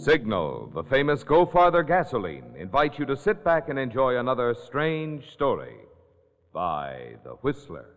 Signal, the famous Go Farther gasoline, invites you to sit back and enjoy another strange story by The Whistler.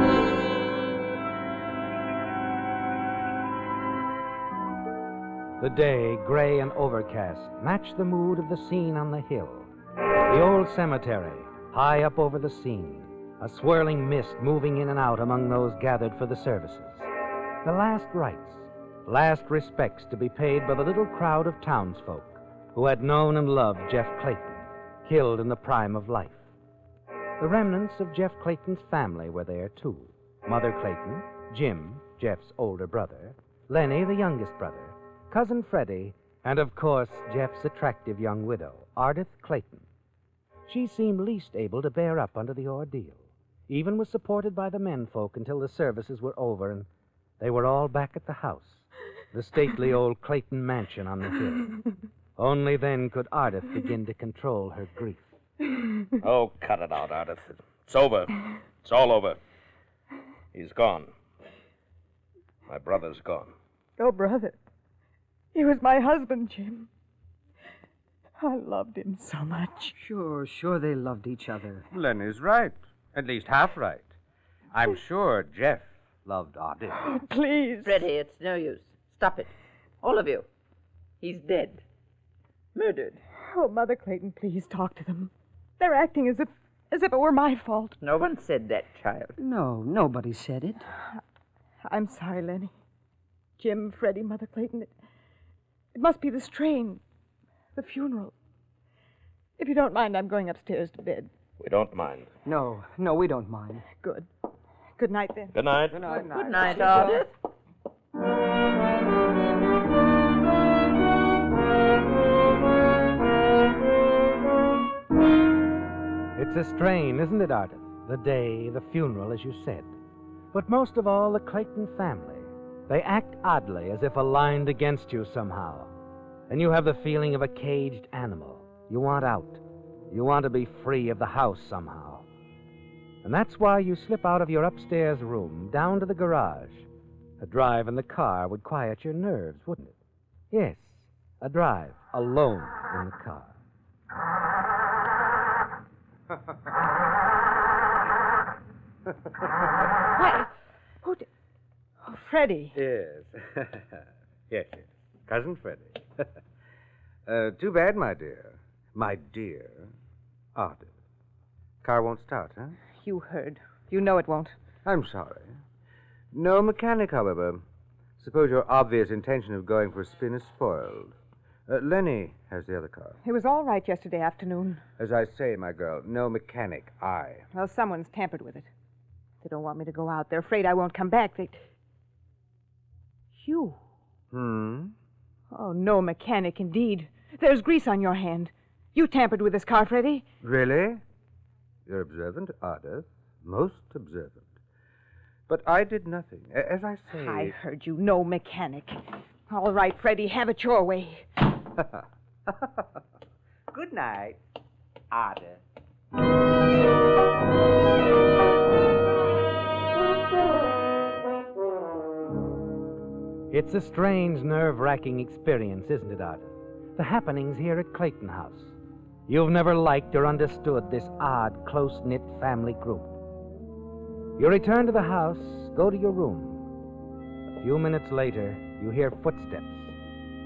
The day, gray and overcast, matched the mood of the scene on the hill. The old cemetery, high up over the scene, a swirling mist moving in and out among those gathered for the services. The last rites, last respects to be paid by the little crowd of townsfolk who had known and loved Jeff Clayton, killed in the prime of life. The remnants of Jeff Clayton's family were there, too. Mother Clayton, Jim, Jeff's older brother, Lenny, the youngest brother, Cousin Freddie, and of course, Jeff's attractive young widow, Ardith Clayton. She seemed least able to bear up under the ordeal, even was supported by the menfolk until the services were over and they were all back at the house, the stately old Clayton mansion on the hill. Only then could Ardith begin to control her grief. Oh, cut it out, Ardith. It's over. It's all over. He's gone. My brother's gone. Oh, brother. He was my husband, Jim. I loved him so much. Sure, sure they loved each other. Lenny's right. At least half right. I'm sure Jeff loved Ardith. Oh, please. Freddie, it's no use. Stop it. All of you. He's dead. Murdered. Oh, Mother Clayton, please talk to them. They're acting as if as if it were my fault. No one said that, child. No, nobody said it. I'm sorry, Lenny. Jim, Freddie, Mother Clayton. It, it must be the strain. The funeral. If you don't mind, I'm going upstairs to bed. We don't mind. No, no, we don't mind. Good. Good night, then. Good night. Good night. Good night, Ardith. It's a strain, isn't it, Ardith? The day, the funeral, as you said. But most of all, the Clayton family. They act oddly, as if aligned against you somehow. And you have the feeling of a caged animal. You want out. You want to be free of the house somehow. And that's why you slip out of your upstairs room down to the garage. A drive in the car would quiet your nerves, wouldn't it? Yes, a drive alone in the car. What? Who did... Oh, Freddie. Yes. yes, yes. Cousin Freddie. Uh, too bad, my dear. My dear Ardith. Car won't start, huh? You heard. You know it won't. I'm sorry. No mechanic, however. Suppose your obvious intention of going for a spin is spoiled. Uh, Lenny has the other car. It was all right yesterday afternoon. As I say, my girl, no mechanic. I. Well, someone's tampered with it. They don't want me to go out. They're afraid I won't come back. They. You. Hmm? Oh, no mechanic, indeed. There's grease on your hand. You tampered with this car, Freddie. Really? You're observant, Ardith. Most observant. But I did nothing. As I say. I heard you. No mechanic. All right, Freddie, have it your way. Good night, Ardith. It's a strange, nerve wracking experience, isn't it, Ardith? The happenings here at Clayton House. You've never liked or understood this odd, close knit family group. You return to the house, go to your room. A few minutes later, you hear footsteps.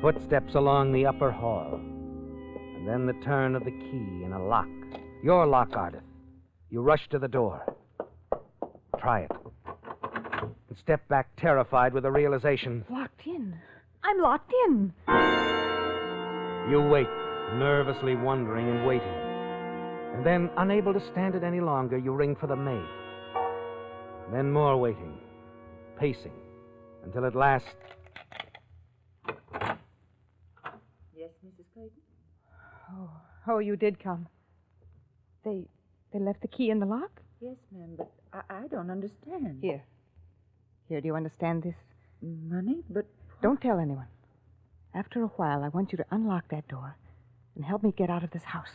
Footsteps along the upper hall. And then the turn of the key in a lock. Your lock, Ardith. You rush to the door. Try it. And step back terrified with the realization Locked in. I'm locked in. You wait, nervously wondering and waiting. And then, unable to stand it any longer, you ring for the maid. Then more waiting, pacing, until at last. Yes, Mrs. Clayton? Oh, oh, you did come. They, they left the key in the lock. Yes, ma'am, but I, I don't understand. Here. Here, do you understand this? Money? But Don't tell anyone. After a while, I want you to unlock that door and help me get out of this house.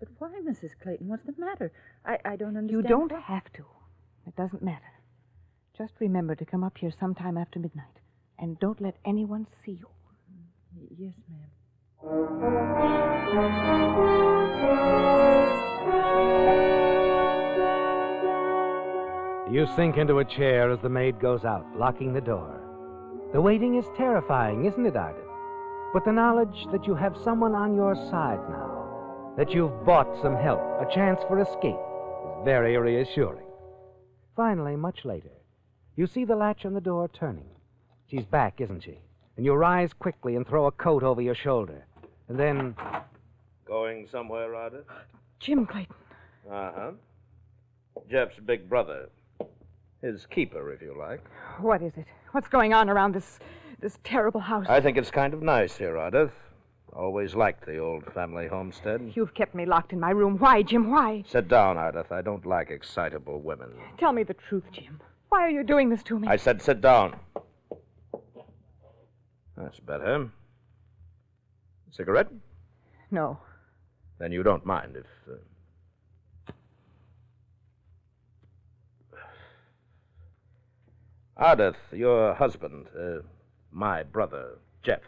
but why, Mrs. Clayton? What's the matter? I, I don't understand. You don't why- have to. It doesn't matter. Just remember to come up here sometime after midnight. And don't let anyone see you. Yes, ma'am. You sink into a chair as the maid goes out, locking the door. The waiting is terrifying, isn't it, Ardith? But the knowledge that you have someone on your side now, that you've bought some help, a chance for escape, is very reassuring. Finally, much later, you see the latch on the door turning. She's back, isn't she? And you rise quickly and throw a coat over your shoulder. And then, Going somewhere, Ardith? Jim Clayton. Uh huh. Jeff's big brother. His keeper, if you like. What is it? What's going on around this this terrible house? I think it's kind of nice here, Ardith. Always liked the old family homestead. You've kept me locked in my room. Why, Jim? Why? Sit down, Ardith. I don't like excitable women. Tell me the truth, Jim. Why are you doing this to me? I said sit down. That's better. Cigarette? No. Then you don't mind if. Uh... Ardith, your husband, uh, my brother, Jeff.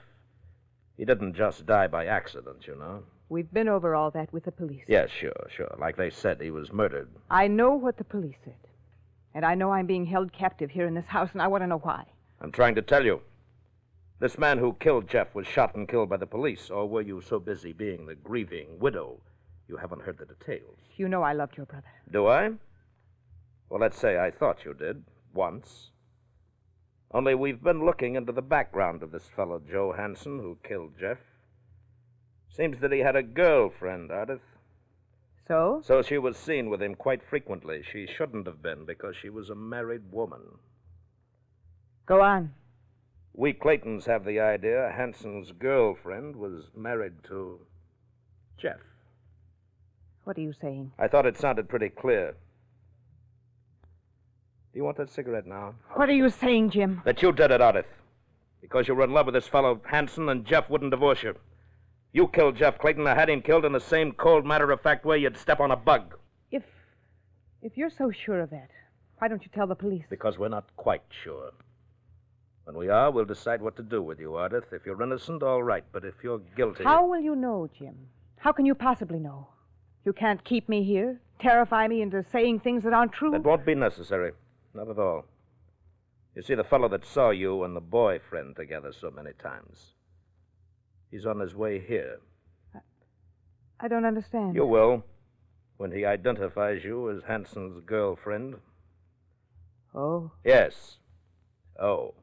He didn't just die by accident, you know. We've been over all that with the police. Yes, sure, sure. Like they said, he was murdered. I know what the police said. And I know I'm being held captive here in this house, and I want to know why. I'm trying to tell you. This man who killed Jeff was shot and killed by the police, or were you so busy being the grieving widow you haven't heard the details? You know I loved your brother. Do I? Well, let's say I thought you did, once. Only we've been looking into the background of this fellow, Joe Hanson, who killed Jeff. Seems that he had a girlfriend, Ardith. So? So she was seen with him quite frequently. She shouldn't have been because she was a married woman. Go on. We Claytons have the idea Hanson's girlfriend was married to Jeff. What are you saying? I thought it sounded pretty clear. Do you want that cigarette now? What are you saying, Jim? That you did it, Ardith. Because you were in love with this fellow Hanson and Jeff wouldn't divorce you. You killed Jeff Clayton and had him killed in the same cold, matter of fact way you'd step on a bug. If if you're so sure of that, why don't you tell the police? Because we're not quite sure. When we are, we'll decide what to do with you, Ardith. If you're innocent, all right. But if you're guilty. How will you know, Jim? How can you possibly know? You can't keep me here, terrify me into saying things that aren't true. That won't be necessary. Not at all. You see, the fellow that saw you and the boyfriend together so many times. He's on his way here. I, I don't understand. You will, when he identifies you as Hanson's girlfriend. Oh. Yes. Oh.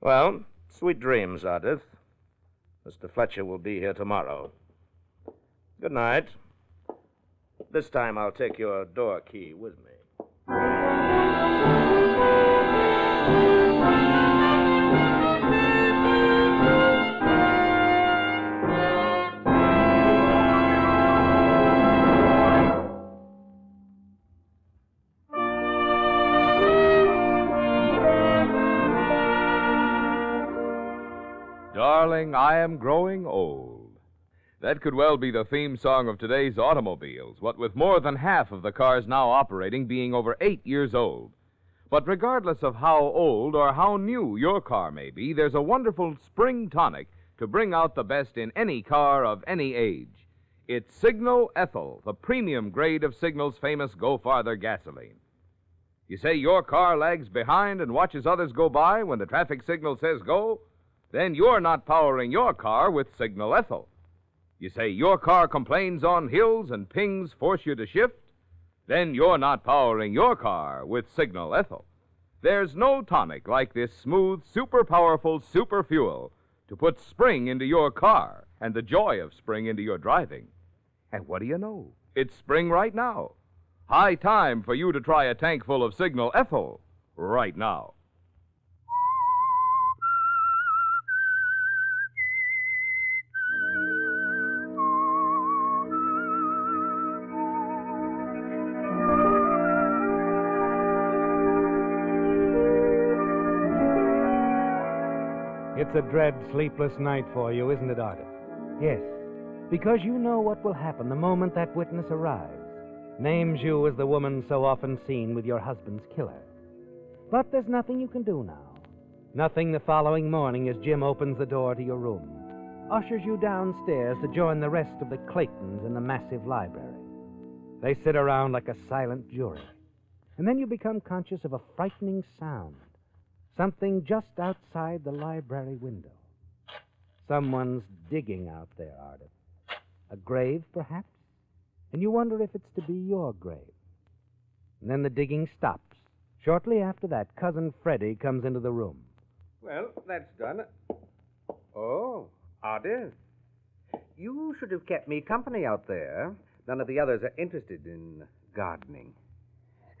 Well, sweet dreams, Ardith. Mr. Fletcher will be here tomorrow. Good night. This time I'll take your door key with me. Darling, I am growing old. That could well be the theme song of today's automobiles, what with more than half of the cars now operating being over eight years old. But regardless of how old or how new your car may be, there's a wonderful spring tonic to bring out the best in any car of any age. It's Signal Ethyl, the premium grade of Signal's famous Go Farther gasoline. You say your car lags behind and watches others go by when the traffic signal says go? Then you're not powering your car with Signal Ethyl. You say your car complains on hills and pings force you to shift? Then you're not powering your car with Signal Ethyl. There's no tonic like this smooth, super powerful super fuel to put spring into your car and the joy of spring into your driving. And what do you know? It's spring right now. High time for you to try a tank full of Signal Ethyl right now. It's a dread, sleepless night for you, isn't it, Ardith? Yes, because you know what will happen the moment that witness arrives. Names you as the woman so often seen with your husband's killer. But there's nothing you can do now. Nothing the following morning as Jim opens the door to your room, ushers you downstairs to join the rest of the Claytons in the massive library. They sit around like a silent jury. And then you become conscious of a frightening sound. Something just outside the library window. Someone's digging out there, Ardith. A grave, perhaps? And you wonder if it's to be your grave. And then the digging stops. Shortly after that, Cousin Freddie comes into the room. Well, that's done. Oh, Ardith. You should have kept me company out there. None of the others are interested in gardening.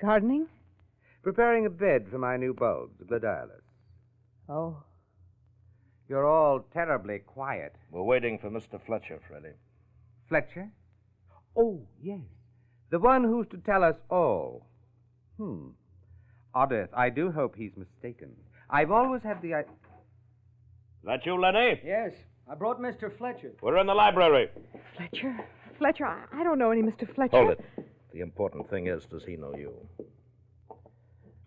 Gardening? Preparing a bed for my new bulbs, gladiolus. Oh. You're all terribly quiet. We're waiting for Mr. Fletcher, Freddie. Fletcher? Oh, yes. The one who's to tell us all. Hmm. Ardith, I do hope he's mistaken. I've always had the idea. That you, Lenny? Yes, I brought Mr. Fletcher. We're in the library. Fletcher? Fletcher, I, I don't know any Mr. Fletcher. Hold it. The important thing is, does he know you?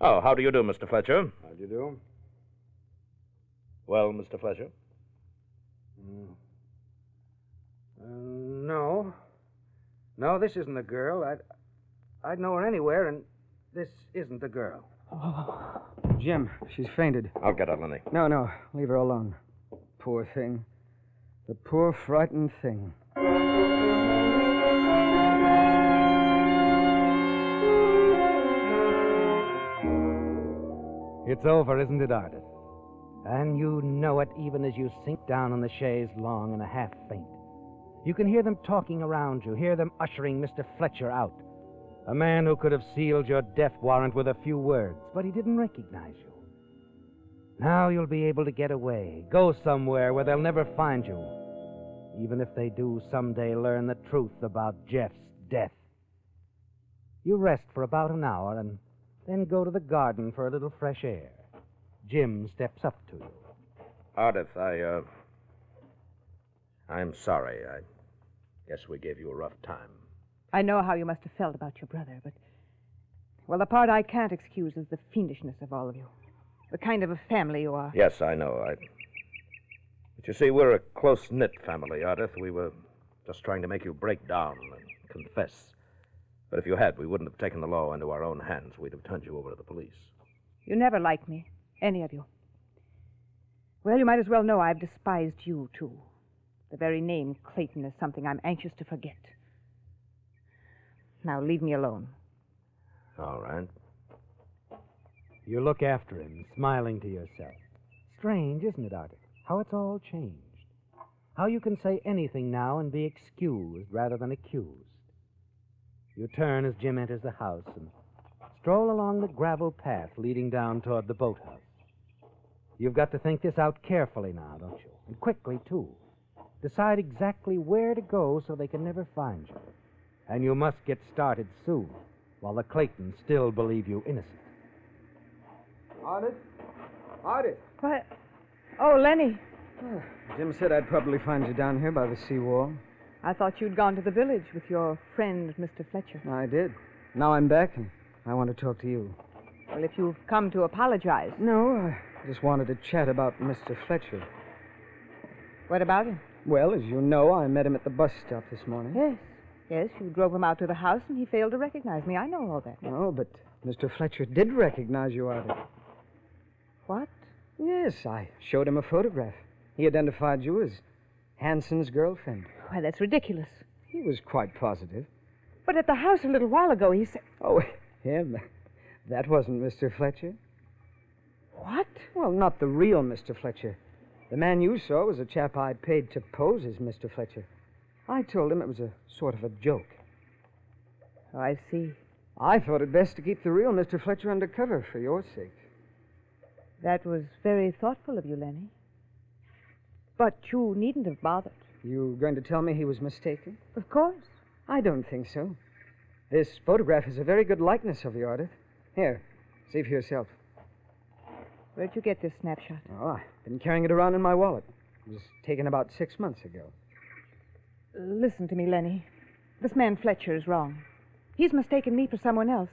Oh, how do you do, Mr. Fletcher? How do you do? Well, Mr. Fletcher? Mm. Uh, no. No, this isn't the girl. I'd, I'd know her anywhere, and this isn't the girl. Oh. Jim, she's fainted. I'll get her, Lenny. No, no, leave her alone. Poor thing. The poor, frightened thing. It's over, isn't it, Ardith? And you know it even as you sink down on the chaise longue and a half faint. You can hear them talking around you, hear them ushering Mr. Fletcher out. A man who could have sealed your death warrant with a few words, but he didn't recognize you. Now you'll be able to get away, go somewhere where they'll never find you, even if they do someday learn the truth about Jeff's death. You rest for about an hour and then go to the garden for a little fresh air. Jim steps up to you. Ardith, I, uh. I'm sorry. I guess we gave you a rough time. I know how you must have felt about your brother, but. Well, the part I can't excuse is the fiendishness of all of you. The kind of a family you are. Yes, I know. I. But you see, we're a close knit family, Ardith. We were just trying to make you break down and confess. But if you had, we wouldn't have taken the law into our own hands. We'd have turned you over to the police. You never liked me, any of you. Well, you might as well know I've despised you, too. The very name Clayton is something I'm anxious to forget. Now, leave me alone. All right. You look after him, smiling to yourself. Strange, isn't it, Artie? How it's all changed. How you can say anything now and be excused rather than accused. You turn as Jim enters the house and stroll along the gravel path leading down toward the boathouse. You've got to think this out carefully now, don't you? And quickly, too. Decide exactly where to go so they can never find you. And you must get started soon, while the Claytons still believe you innocent. Ardith? Ardith? What? Oh, Lenny. Jim said I'd probably find you down here by the seawall. I thought you'd gone to the village with your friend, Mr. Fletcher. I did. Now I'm back, and I want to talk to you. Well, if you've come to apologize. No, I just wanted to chat about Mr. Fletcher. What about him? Well, as you know, I met him at the bus stop this morning. Yes. Yes, you drove him out to the house and he failed to recognize me. I know all that. No, but Mr. Fletcher did recognize you, Artie. What? Yes, I showed him a photograph. He identified you as Hanson's girlfriend. Why, that's ridiculous. He was quite positive. But at the house a little while ago, he said. Oh, him? That wasn't Mr. Fletcher. What? Well, not the real Mr. Fletcher. The man you saw was a chap I paid to pose as Mr. Fletcher. I told him it was a sort of a joke. Oh, I see. I thought it best to keep the real Mr. Fletcher undercover for your sake. That was very thoughtful of you, Lenny. But you needn't have bothered. You going to tell me he was mistaken? Of course. I don't think so. This photograph is a very good likeness of you, Ardith. Here, see for yourself. Where'd you get this snapshot? Oh, I've been carrying it around in my wallet. It was taken about six months ago. Listen to me, Lenny. This man Fletcher is wrong. He's mistaken me for someone else.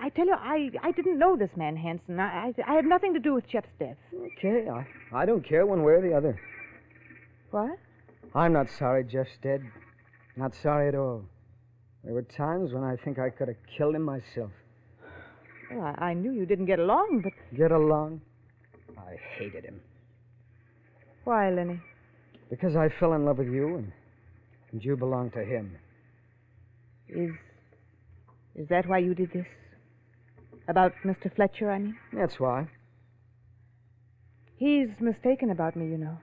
I tell you, I, I didn't know this man Hanson. I, I, I had nothing to do with Jeff's death. Okay, I, I don't care one way or the other. What? I'm not sorry Jeff's dead. Not sorry at all. There were times when I think I could have killed him myself. Well, I, I knew you didn't get along, but Get along? I hated him. why, Lenny? Because I fell in love with you and, and you belonged to him. Is is that why you did this? About Mr. Fletcher, I mean? That's why. He's mistaken about me, you know.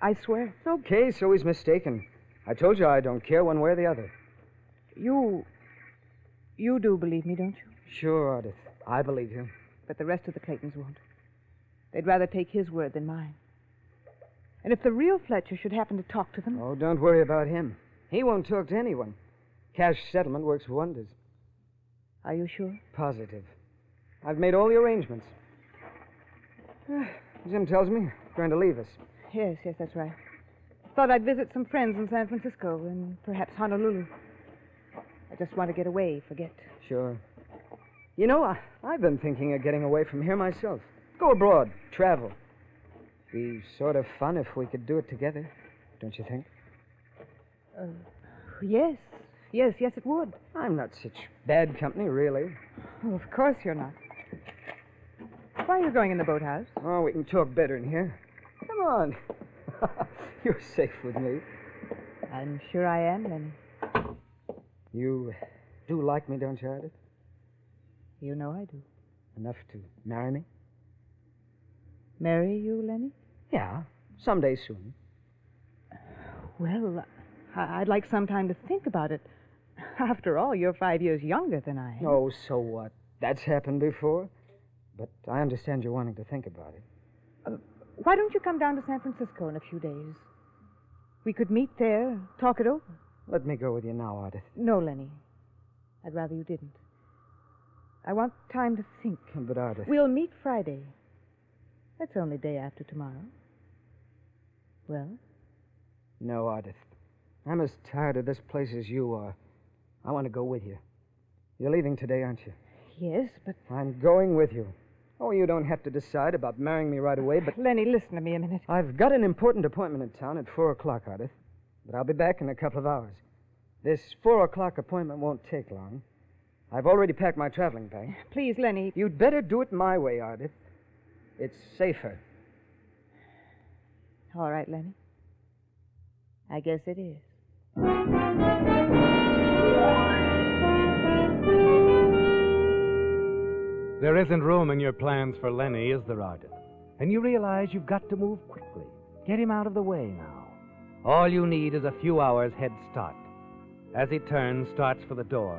I swear. Okay, so he's mistaken. I told you I don't care one way or the other. You you do believe me, don't you? Sure, Ardith. I believe you. But the rest of the Claytons won't. They'd rather take his word than mine. And if the real Fletcher should happen to talk to them, Oh, don't worry about him. He won't talk to anyone. Cash settlement works wonders. are you sure? Positive. I've made all the arrangements. Jim tells me he's going to leave us. Yes, yes, that's right. Thought I'd visit some friends in San Francisco and perhaps Honolulu. I just want to get away, forget. Sure. You know, I, I've been thinking of getting away from here myself. Go abroad, travel. Be sort of fun if we could do it together, don't you think? Uh, yes, yes, yes, it would. I'm not such bad company, really. Oh, of course you're not. Why are you going in the boathouse? Oh, we can talk better in here. Come on. You're safe with me. I'm sure I am, Lenny. You do like me, don't you, Ardith? You know I do. Enough to marry me? Marry you, Lenny? Yeah, someday soon. Well, I'd like some time to think about it. After all, you're five years younger than I am. Oh, so what? That's happened before. But I understand you're wanting to think about it. Uh, Why don't you come down to San Francisco in a few days? We could meet there, talk it over. Let me go with you now, Ardith. No, Lenny. I'd rather you didn't. I want time to think. But Ardith. We'll meet Friday. That's only day after tomorrow. Well, No, Ardith. I'm as tired of this place as you are. I want to go with you. You're leaving today, aren't you? yes, but. I'm going with you. Oh, you don't have to decide about marrying me right away, but Lenny, listen to me a minute. I've got an important appointment in town at four o'clock, Ardith. But I'll be back in a couple of hours. This four o'clock appointment won't take long. I've already packed my traveling bag. Please, Lenny. You'd better do it my way, Ardith. It's safer. All right, Lenny. I guess it is. There isn't room in your plans for Lenny, is there, Ardith? And you realize you've got to move quickly. Get him out of the way now. All you need is a few hours head start. As he turns, starts for the door,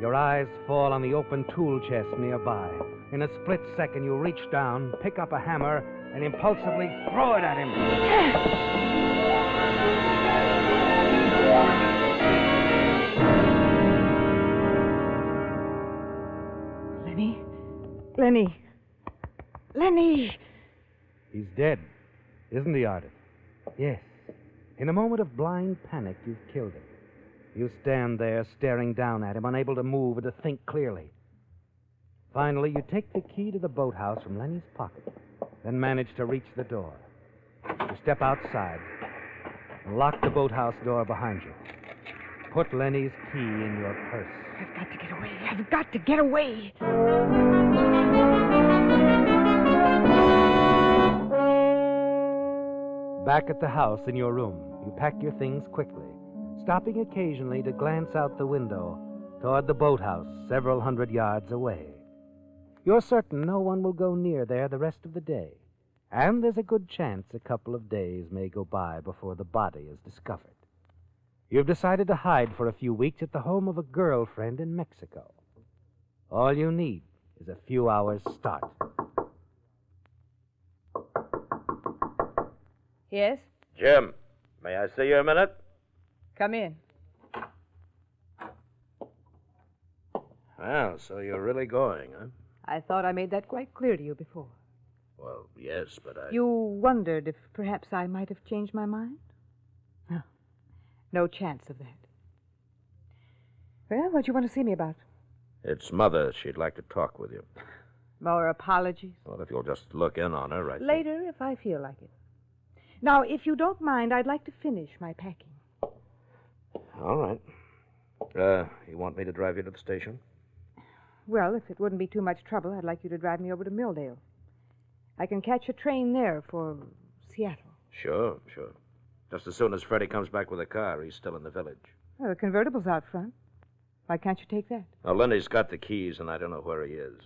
your eyes fall on the open tool chest nearby. In a split second, you reach down, pick up a hammer, and impulsively throw it at him. Lenny. Lenny. Lenny. He's dead, isn't he, Ardith? Yes. In a moment of blind panic, you've killed him. You stand there staring down at him, unable to move or to think clearly. Finally, you take the key to the boathouse from Lenny's pocket, then manage to reach the door. You step outside and lock the boathouse door behind you. Put Lenny's key in your purse. I've got to get away. I've got to get away. Back at the house in your room, you pack your things quickly, stopping occasionally to glance out the window toward the boathouse several hundred yards away. You're certain no one will go near there the rest of the day, and there's a good chance a couple of days may go by before the body is discovered. You've decided to hide for a few weeks at the home of a girlfriend in Mexico. All you need is a few hours' start. Yes? Jim, may I see you a minute? Come in. Well, so you're really going, huh? I thought I made that quite clear to you before. Well, yes, but I. You wondered if perhaps I might have changed my mind? No. No chance of that. Well, what do you want to see me about? It's Mother. She'd like to talk with you. More apologies? Well, if you'll just look in on her right Later, if I feel like it. Now, if you don't mind, I'd like to finish my packing. All right. Uh, you want me to drive you to the station? Well, if it wouldn't be too much trouble, I'd like you to drive me over to Milldale. I can catch a train there for Seattle. Sure, sure. Just as soon as Freddie comes back with a car, he's still in the village. Well, the convertible's out front. Why can't you take that? Now, Lenny's got the keys, and I don't know where he is.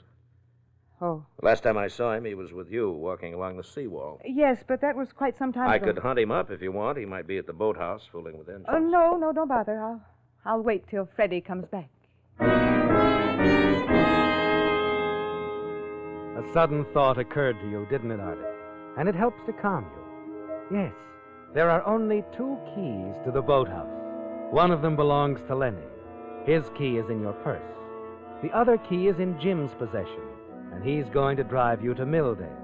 Oh. The Last time I saw him, he was with you, walking along the seawall. Yes, but that was quite some time ago. I ago. could hunt him up if you want. He might be at the boathouse fooling with oh, engines. Oh, no, no, don't bother. I'll, I'll wait till Freddie comes back. A sudden thought occurred to you, didn't it, Artie? And it helps to calm you. Yes, there are only two keys to the boathouse. One of them belongs to Lenny. His key is in your purse. The other key is in Jim's possession, and he's going to drive you to Milldale.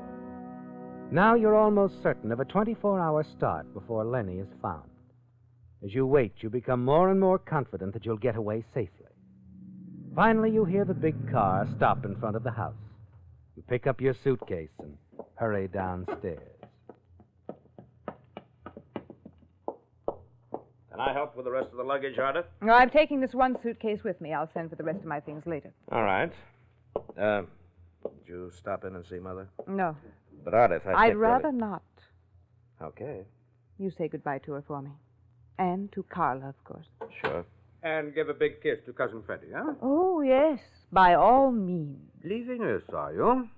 Now you're almost certain of a 24 hour start before Lenny is found. As you wait, you become more and more confident that you'll get away safely. Finally, you hear the big car stop in front of the house. You pick up your suitcase and hurry downstairs. Can I help with the rest of the luggage, Ardith? No, I'm taking this one suitcase with me. I'll send for the rest of my things later. All right. Uh, did you stop in and see Mother? No. But Ardith, I I'd think rather really- not. Okay, You say goodbye to her for me. And to Carla, of course. sure. And give a big kiss to Cousin Freddie, huh? Oh, yes. By all means. Leaving us, are you?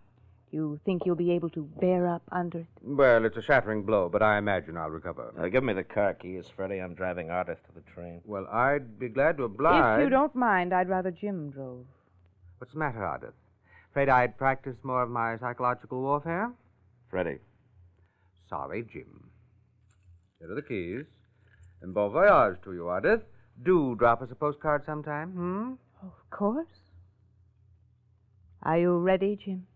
You think you'll be able to bear up under it? Well, it's a shattering blow, but I imagine I'll recover. Uh, give me the car keys, Freddie. I'm driving Ardith to the train. Well, I'd be glad to oblige. If you don't mind, I'd rather Jim drove. What's the matter, Ardith? Afraid I'd practice more of my psychological warfare? Freddie. Sorry, Jim. Here are the keys. And bon voyage to you, Ardith. Do drop us a postcard sometime, hmm? Of course. Are you ready, Jim?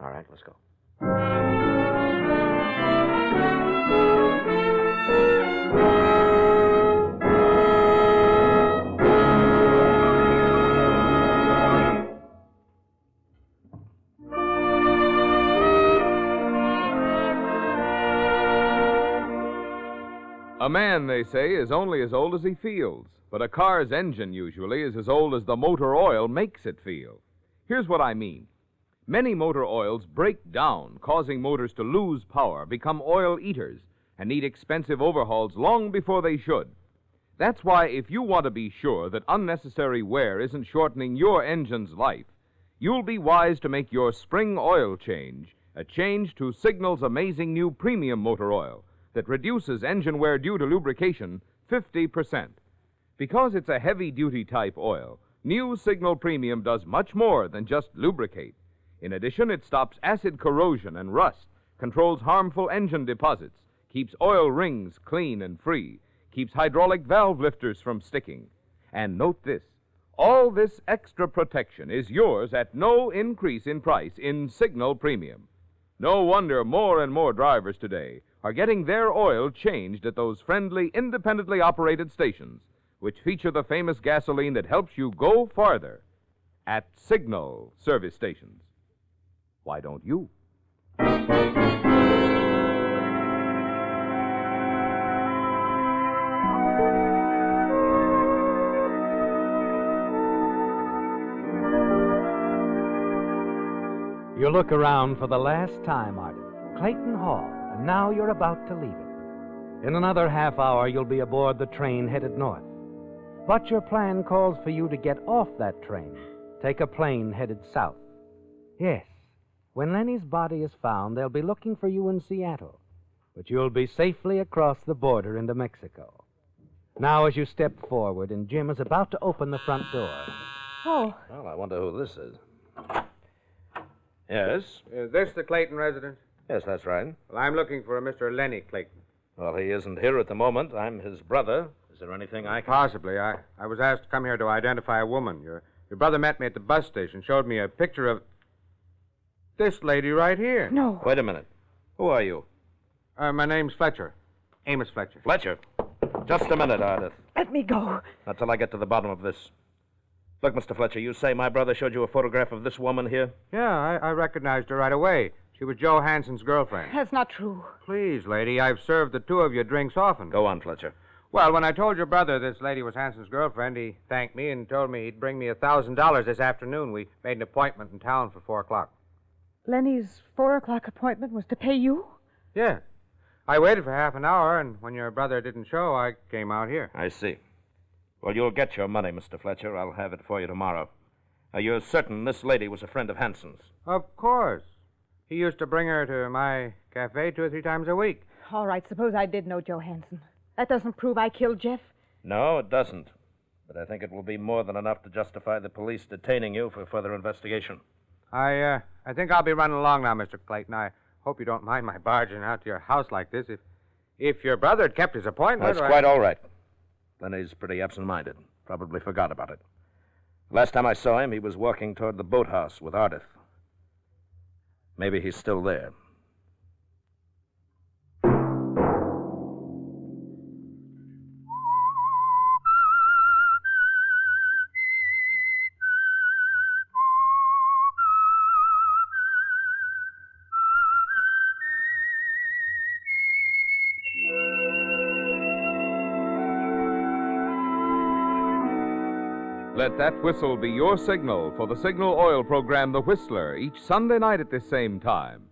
All right, let's go. Man, they say, is only as old as he feels, but a car's engine usually is as old as the motor oil makes it feel. Here's what I mean Many motor oils break down, causing motors to lose power, become oil eaters, and need expensive overhauls long before they should. That's why, if you want to be sure that unnecessary wear isn't shortening your engine's life, you'll be wise to make your spring oil change a change to Signal's amazing new premium motor oil that reduces engine wear due to lubrication 50%. Because it's a heavy duty type oil, new Signal Premium does much more than just lubricate. In addition, it stops acid corrosion and rust, controls harmful engine deposits, keeps oil rings clean and free, keeps hydraulic valve lifters from sticking. And note this all this extra protection is yours at no increase in price in Signal Premium. No wonder more and more drivers today are getting their oil changed at those friendly, independently operated stations, which feature the famous gasoline that helps you go farther at Signal service stations. Why don't you? You look around for the last time, Artie. Clayton Hall, and now you're about to leave it. In another half hour, you'll be aboard the train headed north. But your plan calls for you to get off that train, take a plane headed south. Yes, when Lenny's body is found, they'll be looking for you in Seattle, but you'll be safely across the border into Mexico. Now, as you step forward, and Jim is about to open the front door. Oh, Well, I wonder who this is. Yes? Is this the Clayton residence? Yes, that's right. Well, I'm looking for a Mr. Lenny Clayton. Well, he isn't here at the moment. I'm his brother. Is there anything I can. Possibly. I, I was asked to come here to identify a woman. Your, your brother met me at the bus station, showed me a picture of this lady right here. no. Wait a minute. Who are you? Uh, my name's Fletcher. Amos Fletcher. Fletcher. Just a minute, Ardith. Let me go. Not till I get to the bottom of this. Look, Mr. Fletcher, you say my brother showed you a photograph of this woman here? Yeah, I, I recognized her right away. She was Joe Hansen's girlfriend. That's not true. Please, lady, I've served the two of you drinks often. Go on, Fletcher. Well, when I told your brother this lady was Hansen's girlfriend, he thanked me and told me he'd bring me a thousand dollars this afternoon. We made an appointment in town for four o'clock. Lenny's four o'clock appointment was to pay you? Yeah. I waited for half an hour, and when your brother didn't show, I came out here. I see. Well, you'll get your money, Mr. Fletcher. I'll have it for you tomorrow. Are you certain this lady was a friend of Hansen's? Of course. He used to bring her to my cafe two or three times a week. All right, suppose I did know Joe Hansen. That doesn't prove I killed Jeff. No, it doesn't. But I think it will be more than enough to justify the police detaining you for further investigation. I, uh, I think I'll be running along now, Mr. Clayton. I hope you don't mind my barging out to your house like this. If, if your brother had kept his appointment, That's why- quite all right. Lenny's pretty absent minded. Probably forgot about it. Last time I saw him, he was walking toward the boathouse with Ardith. Maybe he's still there. Let that whistle be your signal for the Signal Oil program, The Whistler, each Sunday night at this same time.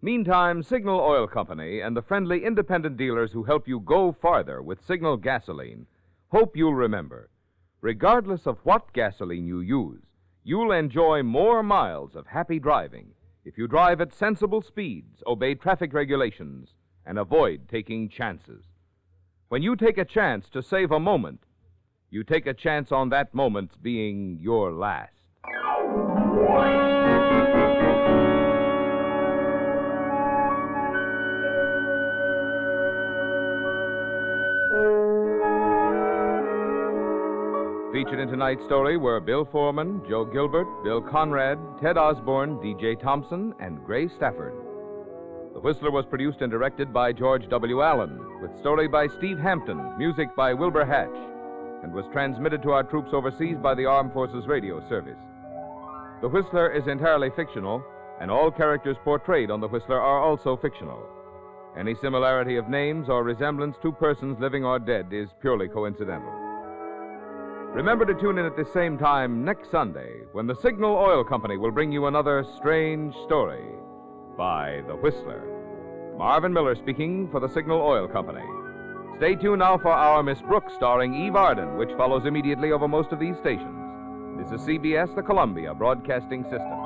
Meantime, Signal Oil Company and the friendly independent dealers who help you go farther with Signal gasoline hope you'll remember regardless of what gasoline you use, you'll enjoy more miles of happy driving if you drive at sensible speeds, obey traffic regulations, and avoid taking chances. When you take a chance to save a moment, you take a chance on that moment being your last. Featured in tonight's story were Bill Forman, Joe Gilbert, Bill Conrad, Ted Osborne, D.J. Thompson, and Gray Stafford. The Whistler was produced and directed by George W. Allen, with story by Steve Hampton, music by Wilbur Hatch, and was transmitted to our troops overseas by the Armed Forces Radio Service. The Whistler is entirely fictional, and all characters portrayed on The Whistler are also fictional. Any similarity of names or resemblance to persons living or dead is purely coincidental. Remember to tune in at the same time next Sunday when the Signal Oil Company will bring you another strange story by The Whistler. Marvin Miller speaking for the Signal Oil Company. Stay tuned now for our Miss Brooks starring Eve Arden, which follows immediately over most of these stations. This is CBS, the Columbia Broadcasting System.